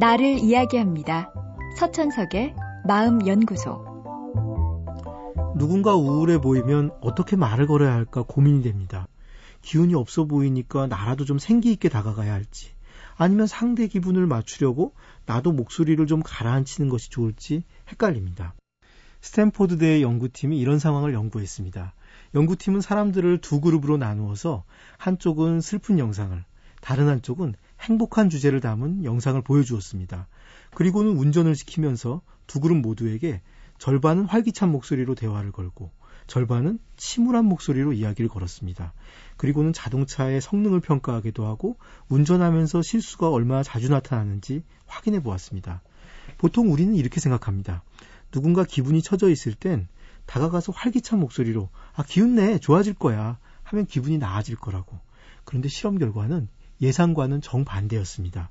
나를 이야기합니다. 서천석의 마음연구소. 누군가 우울해 보이면 어떻게 말을 걸어야 할까 고민이 됩니다. 기운이 없어 보이니까 나라도 좀 생기 있게 다가가야 할지, 아니면 상대 기분을 맞추려고 나도 목소리를 좀 가라앉히는 것이 좋을지 헷갈립니다. 스탠포드대의 연구팀이 이런 상황을 연구했습니다. 연구팀은 사람들을 두 그룹으로 나누어서 한쪽은 슬픈 영상을, 다른 한쪽은 행복한 주제를 담은 영상을 보여주었습니다. 그리고는 운전을 시키면서 두 그룹 모두에게 절반은 활기찬 목소리로 대화를 걸고 절반은 침울한 목소리로 이야기를 걸었습니다. 그리고는 자동차의 성능을 평가하기도 하고 운전하면서 실수가 얼마나 자주 나타나는지 확인해 보았습니다. 보통 우리는 이렇게 생각합니다. 누군가 기분이 처져 있을 땐 다가가서 활기찬 목소리로 아 기운내 좋아질 거야 하면 기분이 나아질 거라고. 그런데 실험 결과는 예상과는 정반대였습니다.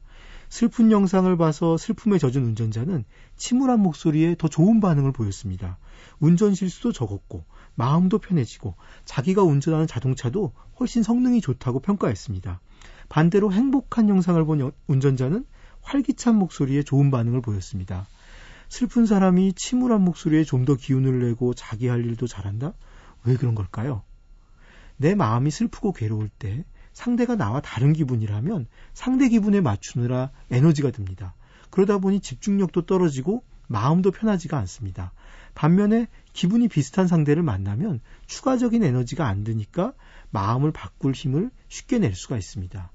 슬픈 영상을 봐서 슬픔에 젖은 운전자는 침울한 목소리에 더 좋은 반응을 보였습니다. 운전 실수도 적었고 마음도 편해지고 자기가 운전하는 자동차도 훨씬 성능이 좋다고 평가했습니다. 반대로 행복한 영상을 본 운전자는 활기찬 목소리에 좋은 반응을 보였습니다. 슬픈 사람이 침울한 목소리에 좀 더 기운을 내고 자기 할 일도 잘한다? 왜 그런 걸까요? 내 마음이 슬프고 괴로울 때 상대가 나와 다른 기분이라면 상대 기분에 맞추느라 에너지가 듭니다. 그러다 보니 집중력도 떨어지고 마음도 편하지가 않습니다. 반면에 기분이 비슷한 상대를 만나면 추가적인 에너지가 안 드니까 마음을 바꿀 힘을 쉽게 낼 수가 있습니다.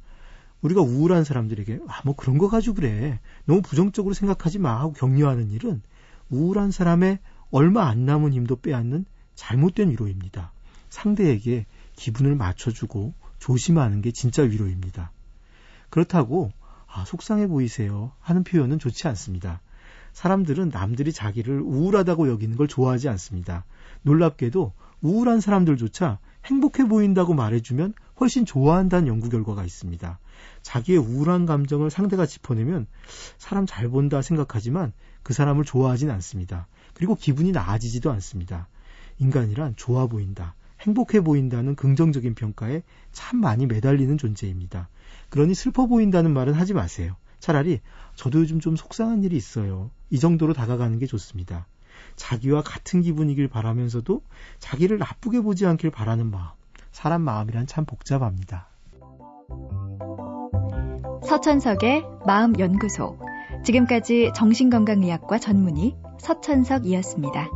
우리가 우울한 사람들에게 아, 뭐 그런 거 가지고 그래. 너무 부정적으로 생각하지 마 하고 격려하는 일은 우울한 사람의 얼마 안 남은 힘도 빼앗는 잘못된 위로입니다. 상대에게 기분을 맞춰주고 조심하는 게 진짜 위로입니다. 그렇다고 아, 속상해 보이세요 하는 표현은 좋지 않습니다. 사람들은 남들이 자기를 우울하다고 여기는 걸 좋아하지 않습니다. 놀랍게도 우울한 사람들조차 행복해 보인다고 말해주면 훨씬 좋아한다는 연구 결과가 있습니다. 자기의 우울한 감정을 상대가 짚어내면 사람 잘 본다 생각하지만 그 사람을 좋아하진 않습니다. 그리고 기분이 나아지지도 않습니다. 인간이란 좋아 보인다, 행복해 보인다는 긍정적인 평가에 참 많이 매달리는 존재입니다. 그러니 슬퍼 보인다는 말은 하지 마세요. 차라리 저도 요즘 좀 속상한 일이 있어요. 이 정도로 다가가는 게 좋습니다. 자기와 같은 기분이길 바라면서도 자기를 나쁘게 보지 않길 바라는 마음. 사람 마음이란 참 복잡합니다. 서천석의 마음연구소. 지금까지 정신건강의학과 전문의 서천석이었습니다.